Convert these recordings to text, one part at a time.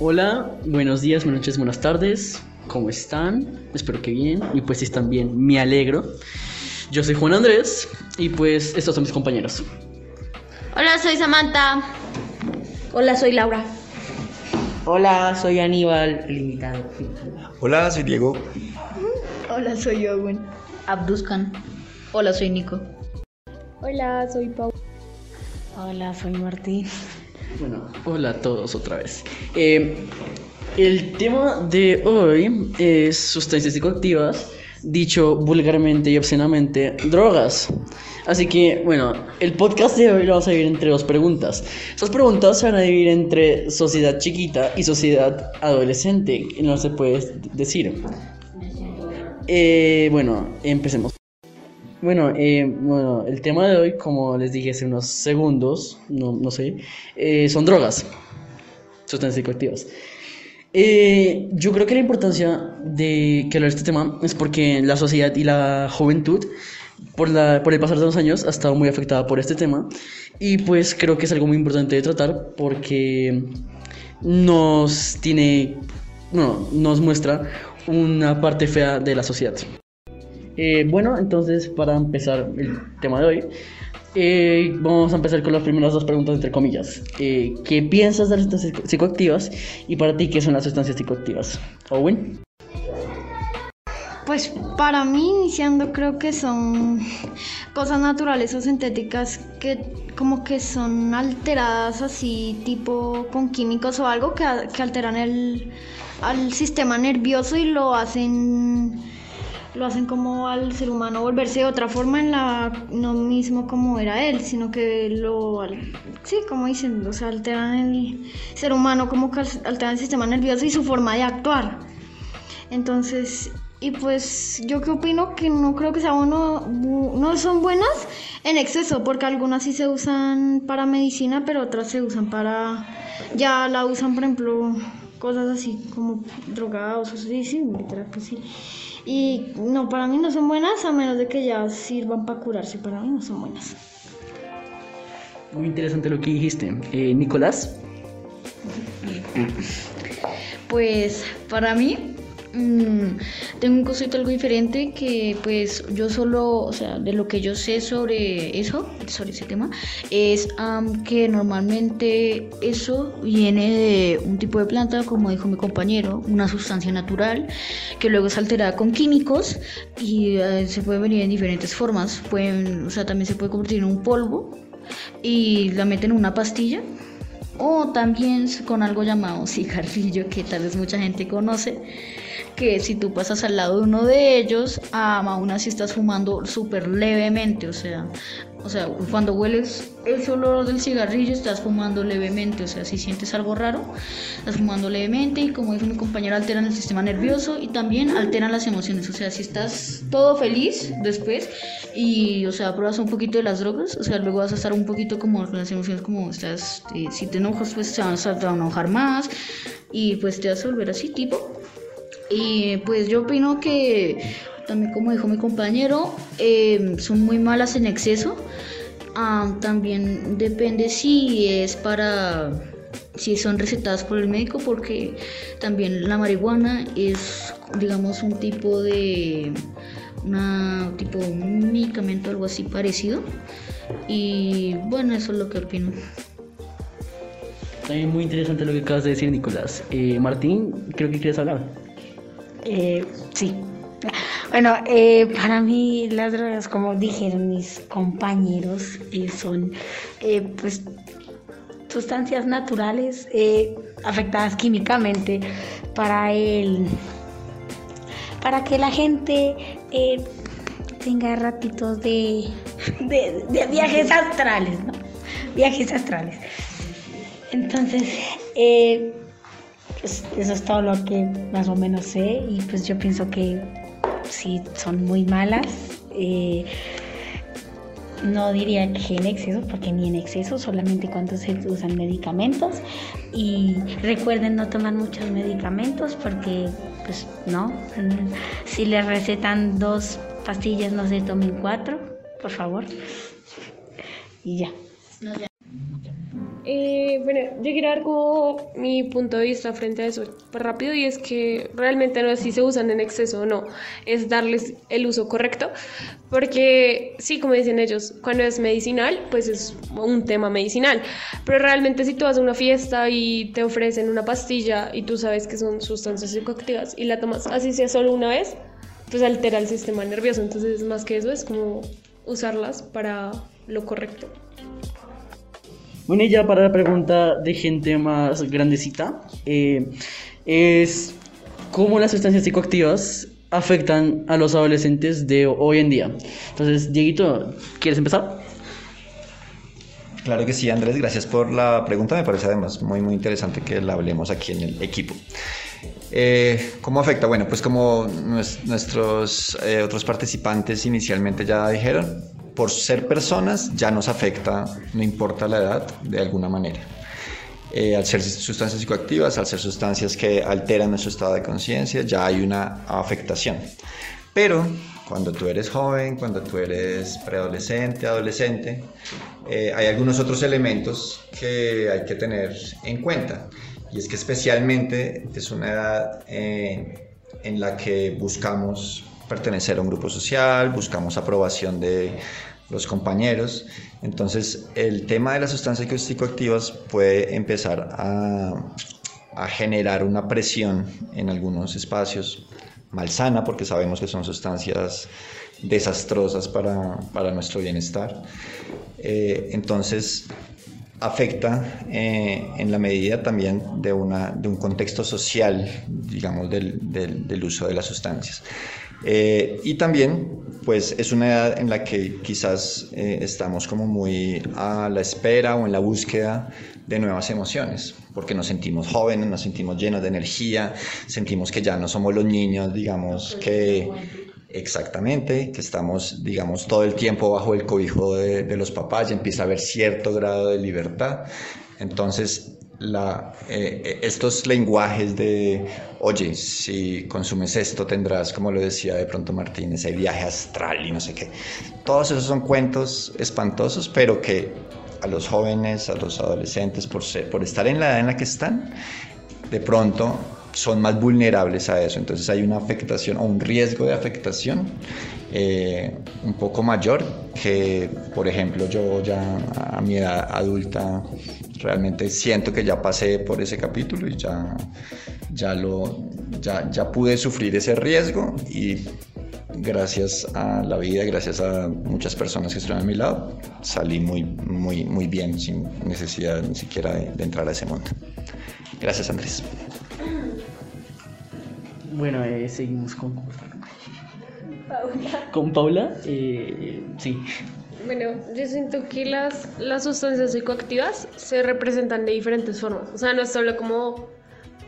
hola, buenos días, buenas noches, buenas tardes. ¿Cómo están? Espero que bien. Y pues si están bien, me alegro. Yo soy Juan Andrés y pues estos son mis compañeros. Hola, soy Samantha. Hola, soy Laura. Hola, soy Aníbal, el invitado. Hola, soy Diego. Hola, soy Owen. Abduscan. Hola, soy Nico. Hola, soy Pau. Hola, soy Martín. Bueno, hola a todos otra vez. Eh, el tema de hoy es sustancias psicoactivas, dicho vulgarmente y obscenamente, drogas. Así que, bueno, el podcast de hoy lo vamos a dividir entre dos preguntas. Esas preguntas se van a dividir entre sociedad chiquita y sociedad adolescente, no se puede decir. Eh, bueno, empecemos. Bueno, eh, bueno, el tema de hoy, como les dije hace unos segundos, no, no sé, eh, son drogas, sustancias psicoactivas. Eh, yo creo que la importancia de que hablar de este tema es porque la sociedad y la juventud, por, la, por el pasar de los años, ha estado muy afectada por este tema. Y pues creo que es algo muy importante de tratar porque nos tiene, no, nos muestra una parte fea de la sociedad. Eh, bueno, entonces para empezar el tema de hoy, eh, vamos a empezar con las primeras dos preguntas entre comillas. Eh, ¿Qué piensas de las sustancias psicoactivas? Y para ti, ¿qué son las sustancias psicoactivas? Owen. Pues para mí, iniciando, creo que son cosas naturales o sintéticas que como que son alteradas así, tipo con químicos o algo que, que alteran el al sistema nervioso y lo hacen lo hacen como al ser humano volverse de otra forma en la no mismo como era él, sino que lo sí, como dicen, o sea, alteran el ser humano como que alteran el sistema nervioso y su forma de actuar. Entonces, y pues yo que opino que no creo que sea bueno, no son buenas en exceso, porque algunas sí se usan para medicina, pero otras se usan para, ya la usan por ejemplo, cosas así como drogados, o sí, sí, literal que sí. Y no, para mí no son buenas a menos de que ya sirvan para curarse. Para mí no son buenas. Muy interesante lo que dijiste. Eh, Nicolás. Pues para mí Mm, tengo un concepto algo diferente que pues yo solo, o sea, de lo que yo sé sobre eso, sobre ese tema, es que normalmente eso viene de un tipo de planta, como dijo mi compañero, una sustancia natural, que luego es alterada con químicos y eh, se puede venir en diferentes formas. Pueden, o sea, también se puede convertir en un polvo y la meten en una pastilla o también con algo llamado cigarrillo que tal vez mucha gente conoce que si tú pasas al lado de uno de ellos, aún así estás fumando súper levemente, o sea, o sea, cuando hueles el olor del cigarrillo estás fumando levemente, o sea, si sientes algo raro, estás fumando levemente y como dijo mi compañero, alteran el sistema nervioso y también alteran las emociones, o sea, si estás todo feliz después y, o sea, pruebas un poquito de las drogas, o sea, luego vas a estar un poquito como las emociones como estás, eh, si te enojas, pues te vas a enojar más y pues te vas a volver así, tipo. Y pues yo opino que, también como dijo mi compañero, em, son muy malas en exceso. Ah, también depende si es para, si son recetadas por el médico, porque también la marihuana es, digamos, un tipo de, una, tipo un medicamento, algo así parecido. Y bueno, eso es lo que opino. También muy interesante lo que acabas de decir, Nicolás. Eh, Martín, creo que quieres hablar. Eh, sí. Bueno, eh, para mí las drogas, como dijeron mis compañeros, eh, son pues sustancias naturales afectadas químicamente para el para que la gente tenga ratitos de, de, viajes astrales, ¿no? Viajes astrales. Entonces, pues eso es todo lo que más o menos sé y pues yo pienso que sí son muy malas. Eh, no diría que en exceso, porque ni en exceso, solamente cuando se usan medicamentos. Y recuerden no tomar muchos medicamentos porque, pues no, si les recetan dos pastillas, no se tomen cuatro, por favor. Y ya. Eh, bueno, yo quiero dar como mi punto de vista frente a eso rápido y es que realmente no es si se usan en exceso o no, es darles el uso correcto, porque sí, como dicen ellos, cuando es medicinal, pues es un tema medicinal, pero realmente si tú vas a una fiesta y te ofrecen una pastilla y tú sabes que son sustancias psicoactivas y la tomas así sea solo una vez, pues altera el sistema nervioso, entonces más que eso es como usarlas para lo correcto. Bueno, y ya para la pregunta de gente más grandecita, eh, es cómo las sustancias psicoactivas afectan a los adolescentes de hoy en día. Entonces, Dieguito, ¿quieres empezar? Claro que sí, Andrés, gracias por la pregunta. Me parece además muy, muy interesante que la hablemos aquí en el equipo. Eh, ¿Cómo afecta? Bueno, pues como nuestros eh, otros participantes inicialmente ya dijeron, por ser personas ya nos afecta, no importa la edad, de alguna manera. Eh, al ser sustancias psicoactivas, al ser sustancias que alteran nuestro estado de conciencia, ya hay una afectación. Pero cuando tú eres joven, cuando tú eres preadolescente, adolescente, eh, hay algunos otros elementos que hay que tener en cuenta. Y es que especialmente es una edad eh, en la que buscamos pertenecer a un grupo social, buscamos aprobación de los compañeros. Entonces, el tema de las sustancias psicoactivas puede empezar a, generar una presión en algunos espacios malsana, porque sabemos que son sustancias desastrosas para, nuestro bienestar. Eh, entonces, afecta eh, en la medida también de, una, de un contexto social, digamos, del, del uso de las sustancias. Eh, y también, pues es una edad en la que quizás eh, estamos como muy a la espera o en la búsqueda de nuevas emociones, porque nos sentimos jóvenes, nos sentimos llenos de energía, sentimos que ya no somos los niños, digamos, que exactamente, que estamos, digamos, todo el tiempo bajo el cobijo de, de los papás y empieza a haber cierto grado de libertad. Entonces, eh, eh, estos lenguajes de, oye, si consumes esto tendrás, como lo decía de pronto Martínez, el viaje astral y no sé qué. Todos esos son cuentos espantosos, pero que a los jóvenes, a los adolescentes, por, ser, por estar en la edad en la que están, de pronto son más vulnerables a eso. Entonces hay una afectación o un riesgo de afectación eh, un poco mayor que, por ejemplo, yo ya a mi edad adulta realmente siento que ya pasé por ese capítulo y ya, ya, lo, ya, ya pude sufrir ese riesgo y gracias a la vida, gracias a muchas personas que estuvieron a mi lado, salí muy, muy, muy bien sin necesidad ni siquiera de, entrar a ese mundo. Gracias Andrés. Bueno, eh, seguimos con Paula. Con Paula, eh, sí. Bueno, yo siento que las, las sustancias psicoactivas se representan de diferentes formas. O sea, no es solo como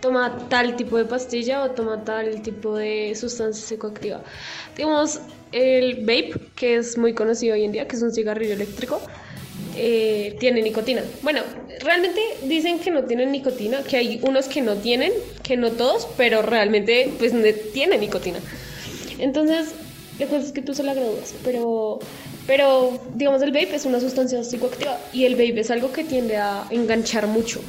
toma tal tipo de pastilla o toma tal tipo de sustancia psicoactiva. Digamos, el vape, que es muy conocido hoy en día, que es un cigarrillo eléctrico, eh, tiene nicotina. Bueno, realmente dicen que no tienen nicotina, que hay unos que no tienen, que no todos, pero realmente pues tienen nicotina. Entonces, la cosa es que tú se la gradúas, pero pero, digamos, el vape es una sustancia psicoactiva y el vape es algo que tiende a enganchar mucho.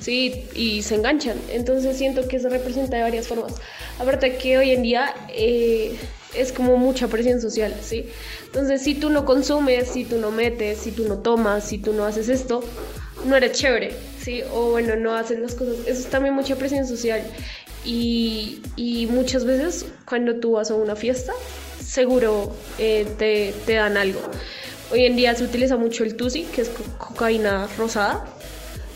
Sí, y se enganchan. Entonces siento que se representa de varias formas. Aparte que hoy en día eh, es como mucha presión social, ¿sí? Entonces si tú no consumes, si tú no metes, si tú no tomas, si tú no haces esto, no eres chévere, ¿sí? O bueno, no haces las cosas. Eso es también mucha presión social. Y, y muchas veces cuando tú vas a una fiesta, seguro eh, te, te, dan algo. Hoy en día se utiliza mucho el Tusi, que es cocaína rosada,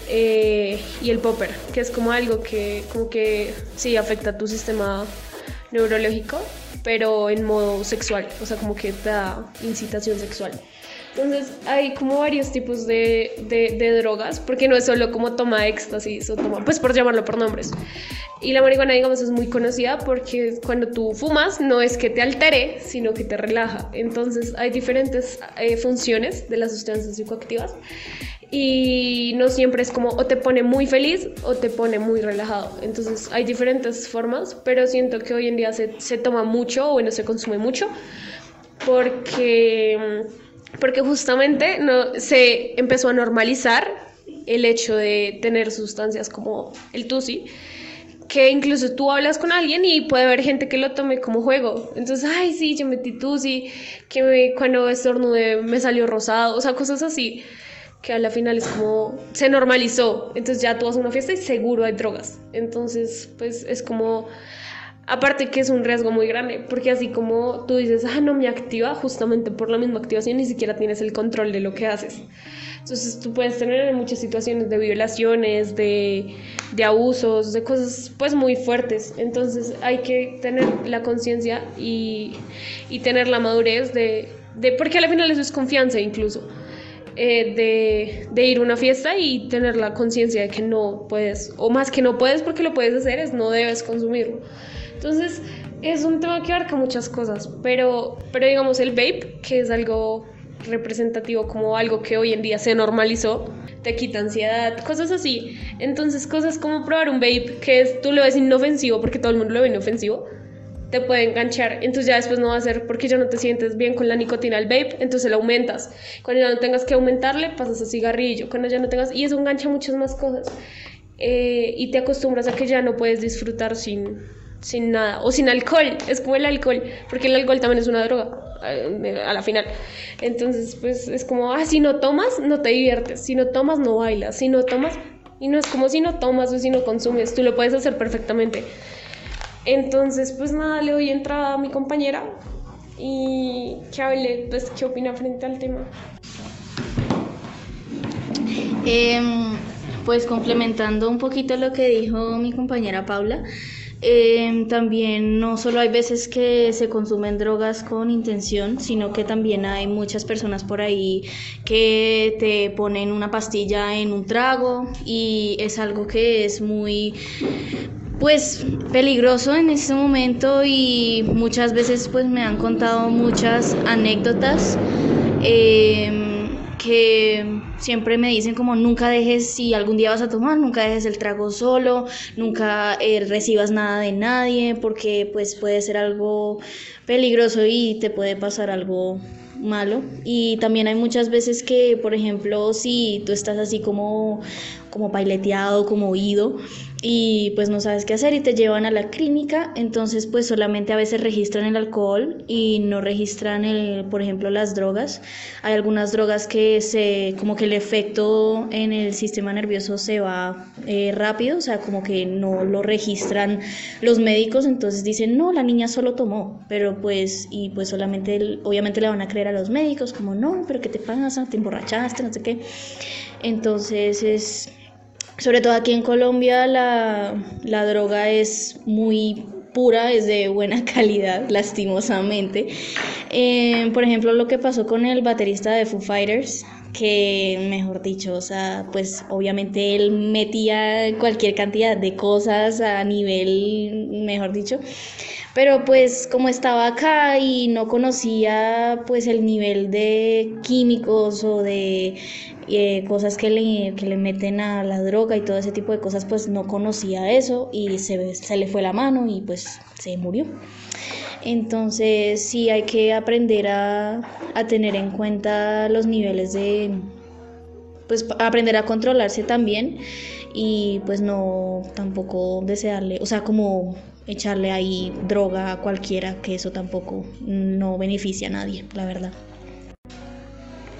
eh, y el Popper, que es como algo que, como que sí afecta tu sistema neurológico, pero en modo sexual, o sea, como que te da incitación sexual. Entonces hay como varios tipos de, de, drogas, porque no es solo como toma éxtasis o toma, pues por llamarlo por nombres. Y la marihuana, digamos, es muy conocida porque cuando tú fumas no es que te altere, sino que te relaja. Entonces hay diferentes eh, funciones de las sustancias psicoactivas y no siempre es como o te pone muy feliz o te pone muy relajado. Entonces hay diferentes formas, pero siento que hoy en día se, se toma mucho, o bueno, se consume mucho porque porque justamente no, se empezó a normalizar el hecho de tener sustancias como el tusi, que incluso tú hablas con alguien y puede haber gente que lo tome como juego. Entonces, ay, sí, yo metí tusi, que me, cuando estornudé me salió rosado, o sea, cosas así que a la final es como se normalizó. Entonces ya tú vas a una fiesta y seguro hay drogas. Entonces, pues es como aparte que es un riesgo muy grande, porque así como tú dices, "Ah, no me activa", justamente por la misma activación ni siquiera tienes el control de lo que haces. Entonces tú puedes tener muchas situaciones de violaciones, de, de abusos, de cosas pues muy fuertes. Entonces hay que tener la conciencia y, y tener la madurez de, de, porque al final eso es confianza incluso eh, de, de, ir a una fiesta y tener la conciencia de que no puedes, o más que no puedes porque lo puedes hacer, es no debes consumirlo. Entonces, es un tema que abarca muchas cosas, pero, pero digamos el vape, que es algo representativo como algo que hoy en día se normalizó, te quita ansiedad, cosas así. Entonces, cosas como probar un vape, que es, tú lo ves inofensivo porque todo el mundo lo ve inofensivo, te puede enganchar. Entonces ya después no va a ser porque ya no te sientes bien con la nicotina del vape, entonces lo aumentas. Cuando ya no tengas que aumentarle, pasas a cigarrillo. Cuando ya no tengas... Y eso engancha muchas más cosas. Eh, y te acostumbras a que ya no puedes disfrutar sin, sin nada. O sin alcohol. Es como el alcohol. Porque el alcohol también es una droga. eh, A la final. Entonces, pues es como, ah, si no tomas, no te diviertes. Si no tomas, no bailas. Si no tomas... Y no es como si no tomas o si no consumes. Tú lo puedes hacer perfectamente. Entonces, pues nada, le doy entrada a mi compañera y que hable, pues, qué opina frente al tema. Em, pues complementando un poquito lo que dijo mi compañera Paula, em, también no solo hay veces que se consumen drogas con intención, sino que también hay muchas personas por ahí que te ponen una pastilla en un trago y es algo que es muy pues peligroso en ese momento y muchas veces pues me han contado muchas anécdotas eh, que siempre me dicen como nunca dejes si algún día vas a tomar nunca dejes el trago solo nunca eh, recibas nada de nadie porque pues puede ser algo peligroso y te puede pasar algo malo y también hay muchas veces que por ejemplo si tú estás así como como paileteado como oído y pues no sabes qué hacer y te llevan a la clínica, entonces pues solamente a veces registran el alcohol y no registran el, por ejemplo las drogas. Hay algunas drogas que se, como que el efecto en el sistema nervioso se va eh, rápido, o sea, como que no lo registran los médicos, entonces dicen, no, la niña solo tomó, pero pues, y pues solamente, obviamente le van a creer a los médicos, como, no, pero ¿qué te pasa? ¿Te emborrachaste? No sé qué. Entonces es sobre todo aquí en Colombia la, la, droga es muy pura, es de buena calidad, lastimosamente. Eh, por ejemplo, lo que pasó con el baterista de Foo Fighters, que mejor dicho, o sea, pues obviamente él metía cualquier cantidad de cosas a nivel, mejor dicho, pero pues como estaba acá y no conocía pues el nivel de químicos o de eh, cosas que le, que le meten a la droga y todo ese tipo de cosas, pues no conocía eso y se, se le fue la mano y pues se murió. Entonces sí hay que aprender a, a tener en cuenta los niveles de, pues aprender a controlarse también y pues no tampoco desearle, o sea, como echarle ahí droga a cualquiera, que eso tampoco no beneficia a nadie, la verdad.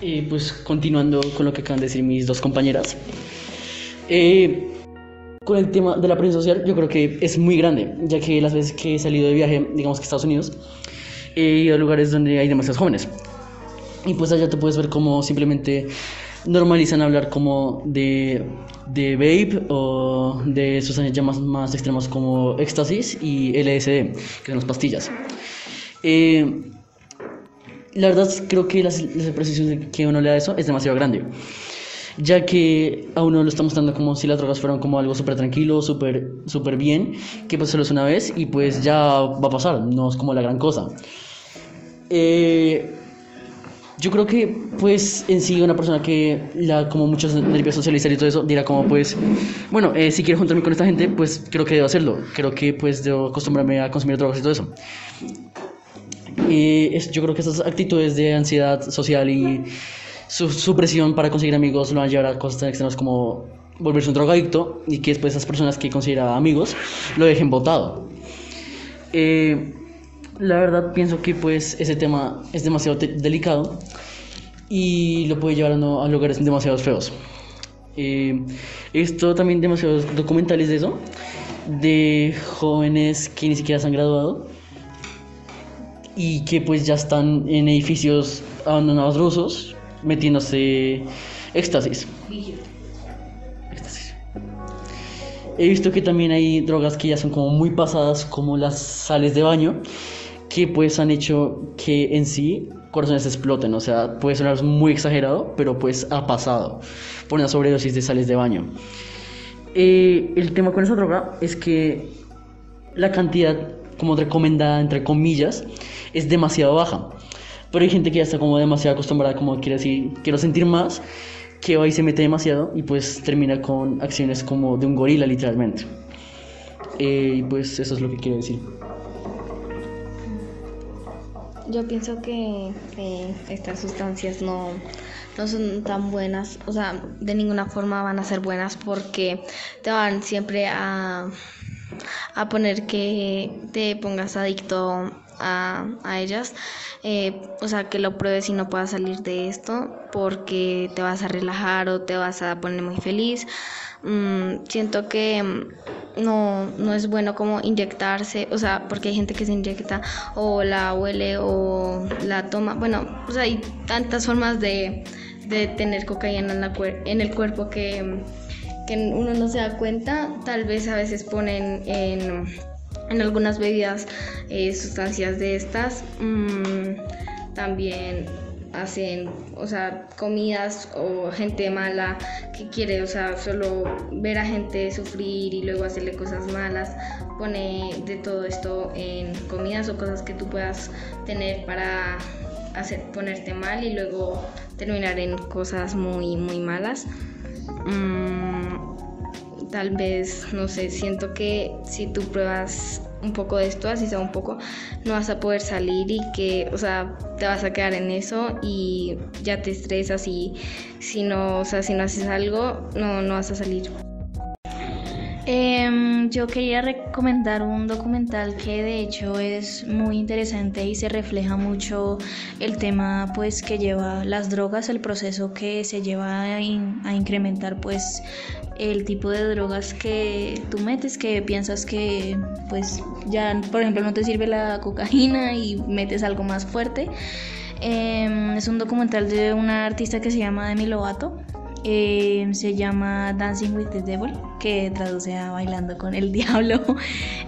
Eh, pues continuando con lo que acaban de decir mis dos compañeras, eh, con el tema de la prensa social, yo creo que es muy grande, ya que las veces que he salido de viaje, digamos que a Estados Unidos, he ido a lugares donde hay demasiados jóvenes. Y pues allá te puedes ver como simplemente normalizan hablar como de, de vape o de sustancias ya más, más como éxtasis y LSD, que son las pastillas. Eh, la verdad creo que la, la percepción que uno le da a eso es demasiado grande ya que a uno lo está mostrando como si las drogas fueran como algo súper tranquilo, súper super bien, que pues solo es una vez y pues ya va a pasar, no es como la gran cosa. Eh, yo creo que pues en sí una persona que la como muchos nervios socializar y todo eso dirá como pues bueno eh, si quiero juntarme con esta gente pues creo que debo hacerlo creo que pues debo acostumbrarme a consumir drogas y todo eso y es, yo creo que esas actitudes de ansiedad social y su, su presión para conseguir amigos lo van a llevar a cosas tan extremas como volverse un drogadicto y que después esas personas que considera amigos lo dejen botado. Eh, la verdad pienso que pues ese tema es demasiado delicado y lo puede llevar a, no- a lugares demasiado feos. Eh, he visto también demasiados documentales de eso, de jóvenes que ni siquiera se han graduado y que pues ya están en edificios abandonados rusos metiéndose éxtasis. Éxtasis. He visto que también hay drogas que ya son como muy pasadas, como las sales de baño, que pues han hecho que en sí corazones exploten. O sea, puede sonar muy exagerado, pero pues ha pasado por una sobredosis de sales de baño. Eh, el tema con esa droga es que la cantidad como recomendada entre comillas es demasiado baja pero hay gente que ya está como demasiado acostumbrada como quiere decir quiero sentir más que va y se mete demasiado y pues termina con acciones como de un gorila literalmente Eh, y pues eso es lo que quiero decir Yo pienso que estas sustancias no, no son tan buenas, o sea, de ninguna forma van a ser buenas porque te van siempre a, a poner que te pongas adicto a, a ellas, eh, o sea, que lo pruebes y no puedas salir de esto porque te vas a relajar o te vas a poner muy feliz. Mm, siento que mm, no, no es bueno como inyectarse, o sea, porque hay gente que se inyecta o la huele o la toma. Bueno, o sea, hay tantas formas de, de tener cocaína en, la cuer- en el cuerpo que, que uno no se da cuenta. Tal vez a veces ponen en, en algunas bebidas eh, sustancias de estas. Mm, también hacen, o sea, comidas o gente mala que quiere, o sea, solo ver a gente sufrir y luego hacerle cosas malas, pone de todo esto en comidas o cosas que tú puedas tener para hacer, ponerte mal y luego terminar en cosas muy, muy malas. Mm, tal vez, no sé, siento que si tú pruebas un poco de esto, así sea un poco, no vas a poder salir y que, o sea, te vas a quedar en eso y ya te estresas y si no, o sea, si no haces algo, no, no vas a salir. Em, yo quería recomendar un documental que de hecho es muy interesante y se refleja mucho el tema pues que lleva las drogas, el proceso que se lleva a incrementar pues el tipo de drogas que tú metes que piensas que pues ya por ejemplo no te sirve la cocaína y metes algo más fuerte. Em, es un documental de una artista que se llama Demi Lovato. Eh, se llama Dancing with the Devil, que traduce a Bailando con el Diablo.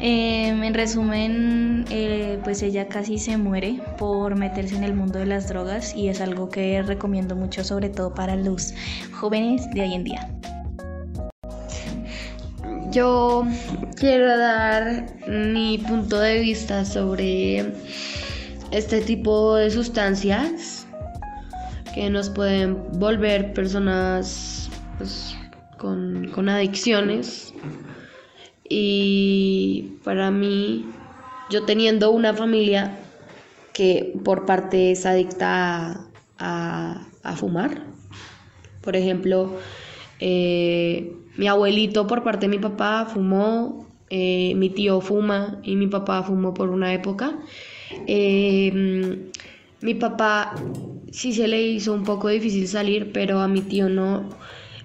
Eh, en resumen, eh, pues ella casi se muere por meterse en el mundo de las drogas y es algo que recomiendo mucho, sobre todo para los jóvenes de hoy en día. Yo quiero dar mi punto de vista sobre este tipo de sustancias que nos pueden volver personas pues, con, con adicciones. Y para mí, yo teniendo una familia que por parte es adicta a, a- fumar, por ejemplo, eh, mi abuelito por parte de mi papá fumó, eh, mi tío fuma y mi papá fumó por una época. Eh, mi papá sí se le hizo un poco difícil salir, pero a mi tío no.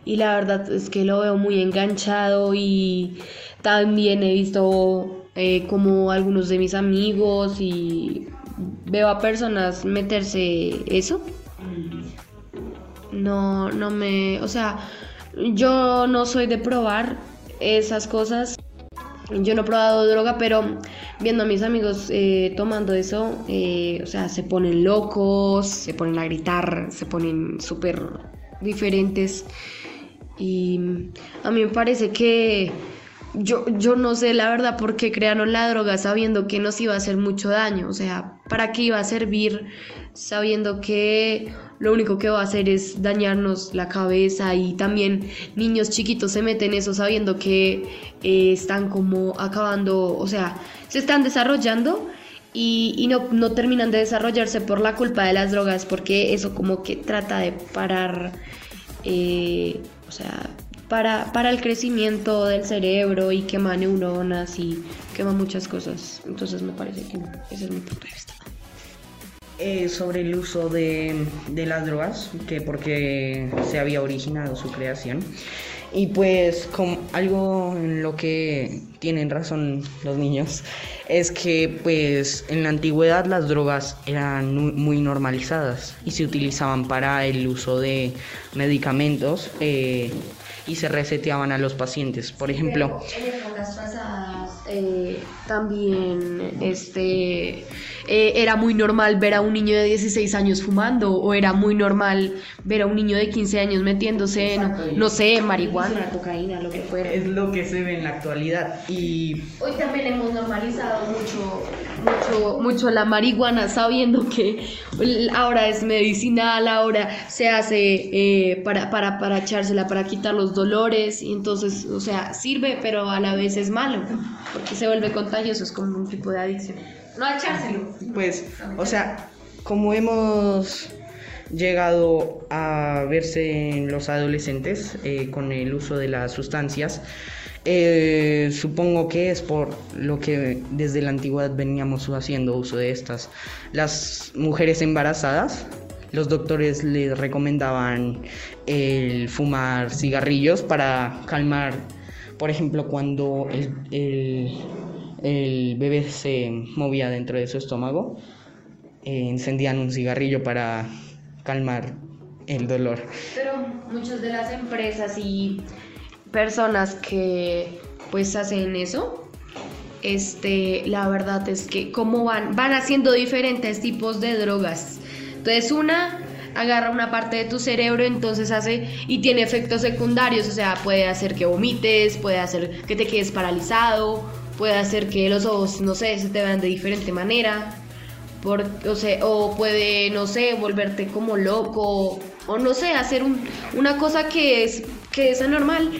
Y la verdad es que lo veo muy enganchado y también he visto eh, como algunos de mis amigos y veo a personas meterse eso no, no me, o sea, yo no soy de probar esas cosas. Yo no he probado droga, pero viendo a mis amigos eh, tomando eso, eh, o sea, se ponen locos, se ponen a gritar, se ponen súper diferentes. Y a mí me parece que yo, yo no sé la verdad por qué crearon la droga sabiendo que nos iba a hacer mucho daño. O sea, ¿para qué iba a servir sabiendo que lo único que va a hacer es dañarnos la cabeza? Y también niños chiquitos se meten eso sabiendo que eh, están como acabando, o sea, se están desarrollando y, no, no terminan de desarrollarse por la culpa de las drogas, porque eso como que trata de parar, eh, o sea, para, para el crecimiento del cerebro y quema neuronas y quema muchas cosas. Entonces me parece que no, ese es mi punto de vista. Eh, sobre el uso de, de las drogas, que porque se había originado su creación. Y pues como algo en lo que tienen razón los niños es que pues en la antigüedad las drogas eran muy normalizadas y se utilizaban para el uso de medicamentos eh, y se reseteaban a los pacientes. Por ejemplo, en épocas pasadas eh, también este eh, era muy normal ver a un niño de 16 años fumando o era muy normal ver a un niño de 15 años metiéndose, no, no sé, marihuana, cocaína, lo que fuera. es lo que se ve en la actualidad y Hoy también hemos normalizado mucho, mucho, mucho la marihuana, sabiendo que ahora es medicinal, ahora se hace eh, para, para, para echársela, para quitar los dolores, y entonces, o sea, sirve, pero a la vez es malo, porque se vuelve contagioso, es como un tipo de adicción. No echárselo. Pues, o sea, como hemos llegado a verse en los adolescentes eh, con el uso de las sustancias, eh, supongo que es por lo que desde la antigüedad veníamos haciendo uso de estas. Las mujeres embarazadas, los doctores les recomendaban el fumar cigarrillos para calmar, por ejemplo, cuando el, el- bebé se movía dentro de su estómago, eh, encendían un cigarrillo para calmar el dolor. Pero muchas de las empresas y personas que pues hacen eso, este, la verdad es que como van, van haciendo diferentes tipos de drogas. Entonces una agarra una parte de tu cerebro, entonces hace y tiene efectos secundarios, o sea, puede hacer que vomites, puede hacer que te quedes paralizado, puede hacer que los ojos, no sé, se te vean de diferente manera. Por, o, sea, o puede, no sé, volverte como loco, o no sé, hacer un- una cosa que es, que es anormal.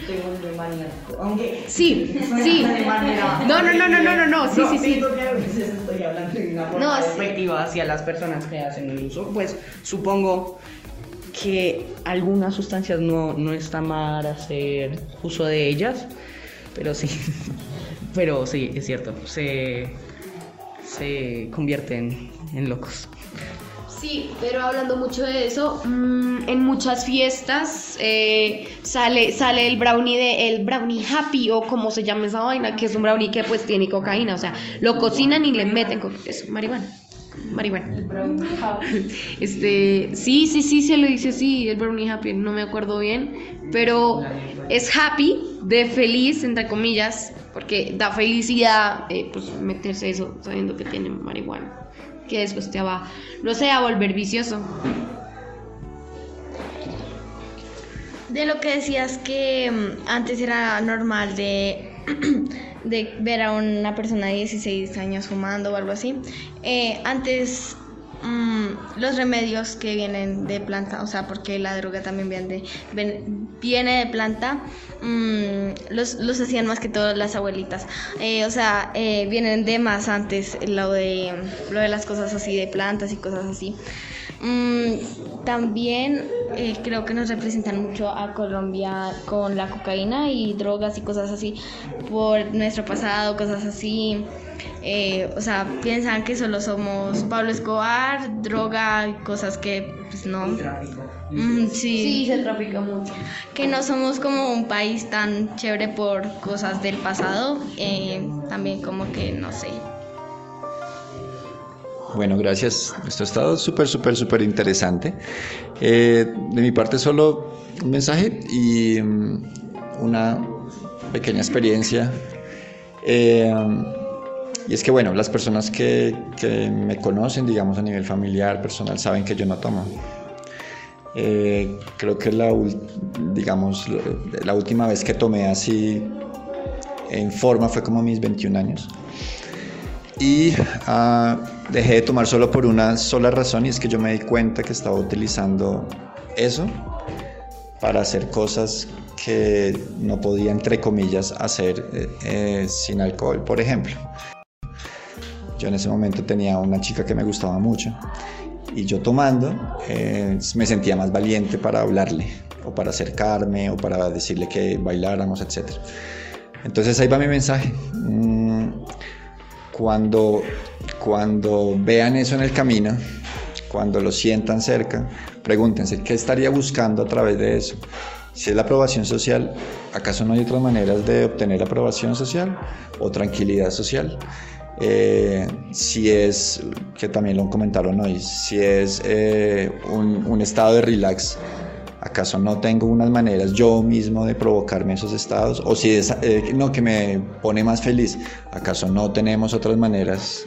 Aunque Sí, sí. No, no, no, no, no, no, no, sí, sí, sí. estoy hablando de una forma No, sí. despectiva hacia las personas que hacen el uso, pues supongo que algunas sustancias no, no está mal hacer uso de ellas, pero sí, pero sí, es cierto, se, se convierten en locos. Sí, pero hablando mucho de eso, mm, en muchas fiestas eh, sale, sale el brownie de el brownie happy o como se llama esa vaina, que es un brownie que pues tiene cocaína, o sea, lo cocinan y le meten co- eso, marihuana. Marihuana. Este, sí, sí, sí, se lo dice así, el brownie happy, no me acuerdo bien, pero es happy, de feliz, entre comillas, porque da felicidad, eh, pues meterse eso sabiendo que tiene marihuana, que después te va, no sé, a volver vicioso. De lo que decías que mm, antes era normal de, de ver a una persona de 16 años fumando o algo así. eh, antes mm, los remedios que vienen de planta, o sea, porque la droga también viene de, viene de planta, mm, los, los hacían más que todo las abuelitas. Eh, o sea, eh, vienen de más antes lo de, lo de las cosas así, de plantas y cosas así. Mm, también eh, creo que nos representan mucho a Colombia con la cocaína y drogas y cosas así por nuestro pasado, cosas así. Eh, o sea, piensan que solo somos Pablo Escobar, droga y cosas que pues no. Mm, sí, se trafica mucho. que no somos como un país tan chévere por cosas del pasado. eh, también como que no sé. Bueno, gracias. Esto ha estado súper, súper, súper interesante. Eh, de mi parte solo un mensaje y mm, una pequeña experiencia. Eh, y es que, bueno, las personas que, me conocen, digamos, a nivel familiar, personal, saben que yo no tomo. Eh, creo que la, digamos, la última vez que tomé así en forma fue como mis 21 años. Y ah, dejé de tomar solo por una sola razón y es que yo me di cuenta que estaba utilizando eso para hacer cosas que no podía, entre comillas, hacer eh, eh, sin alcohol, por ejemplo. Yo en ese momento tenía una chica que me gustaba mucho y yo tomando eh, me sentía más valiente para hablarle o para acercarme o para decirle que bailáramos, etc. Entonces ahí va mi mensaje. Mm, cuando, cuando vean eso en el camino, cuando lo sientan cerca, pregúntense qué estaría buscando a través de eso. Si es la aprobación social, ¿acaso no hay otras maneras de obtener aprobación social o tranquilidad social? Eh, si es, que también lo comentaron hoy, si es eh, un, un, estado de relax, ¿acaso no tengo unas maneras yo mismo de provocarme esos estados? O si es, eh, no, que me pone más feliz, ¿acaso no tenemos otras maneras?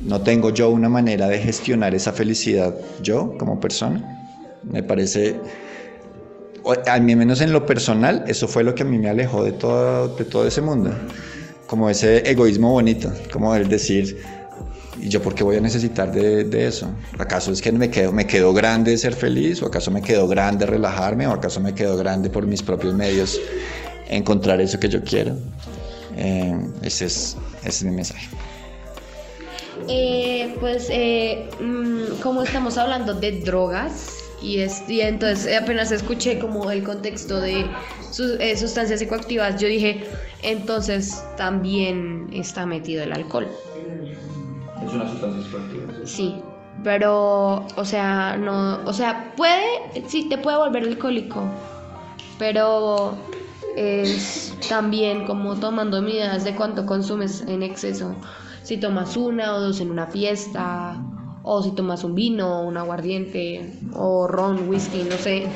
¿No tengo yo una manera de gestionar esa felicidad yo como persona? Me parece, al menos en lo personal, eso fue lo que a mí me alejó de todo, de todo ese mundo como ese egoísmo bonito, como el decir, ¿y yo por qué voy a necesitar de, de, eso? ¿Acaso es que me quedo, me quedo grande ser feliz? ¿O acaso me quedo grande relajarme? ¿O acaso me quedo grande por mis propios medios encontrar eso que yo quiero? Eh, ese, es, ese es mi mensaje. Eh, pues eh, mmm, como estamos hablando de drogas y, es, y entonces apenas escuché como el contexto de sus, eh, sustancias psicoactivas, yo dije, entonces también está metido el alcohol. Es una sustancia psicoactiva. Sí, pero, o sea, no, o sea, puede, sí, te puede volver alcohólico, pero es también como tomando medidas de cuánto consumes en exceso. Si tomas una o dos en una fiesta, o si tomas un vino, un aguardiente, o ron, whisky, no sé.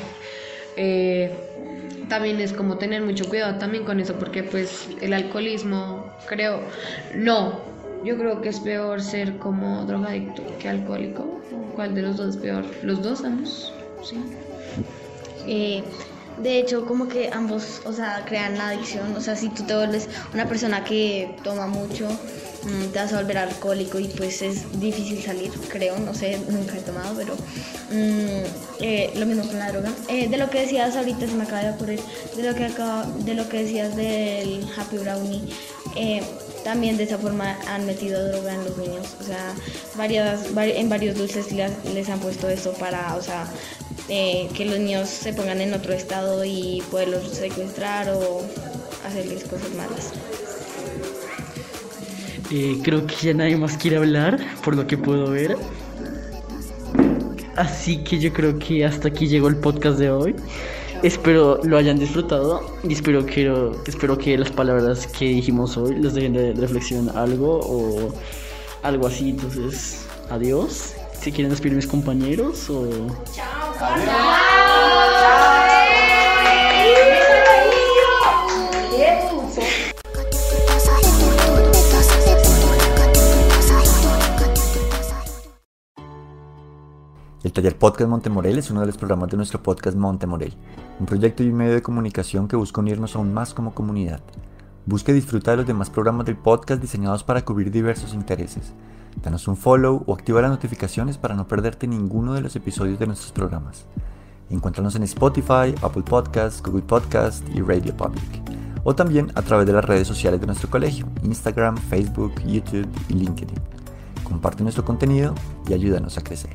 Eh, también es como tener mucho cuidado también con eso, porque pues el alcoholismo, creo, no, yo creo que es peor ser como drogadicto que alcohólico. ¿Cuál de los dos es peor? Los dos ambos, sí. Eh, de hecho, como que ambos, o sea, crean la adicción. O sea, si tú te vuelves una persona que toma mucho, te vas a volver alcohólico y pues es difícil salir, creo, no sé, nunca he tomado, pero mm, eh, lo mismo con la droga. Eh, de lo que decías ahorita se me acaba de ocurrir, de lo que, acaba, de lo que decías del Happy Brownie, eh, también de esa forma han metido droga en los niños, o sea, varias, en varios dulces les, han puesto esto para, o sea, que los niños se pongan en otro estado y poderlos secuestrar o hacerles cosas malas. Eh, creo que ya nadie más quiere hablar, por lo que puedo ver. Así que yo creo que hasta aquí llegó el podcast de hoy. Espero lo hayan disfrutado y espero que, espero que las palabras que dijimos hoy les dejen de reflexión algo o algo así. Entonces, adiós. Si quieren despedir mis compañeros o... El taller Podcast Montemorel es uno de los programas de nuestro podcast Montemorel, un proyecto y un medio de comunicación que busca unirnos aún más como comunidad. Busca y disfruta de los demás programas del podcast diseñados para cubrir diversos intereses. Danos un follow o activa las notificaciones para no perderte ninguno de los episodios de nuestros programas. Encuéntranos en Spotify, Apple Podcasts, Google Podcasts y Radio Public. O también a través de las redes sociales de nuestro colegio, Instagram, Facebook, YouTube y LinkedIn. Comparte nuestro contenido y ayúdanos a crecer.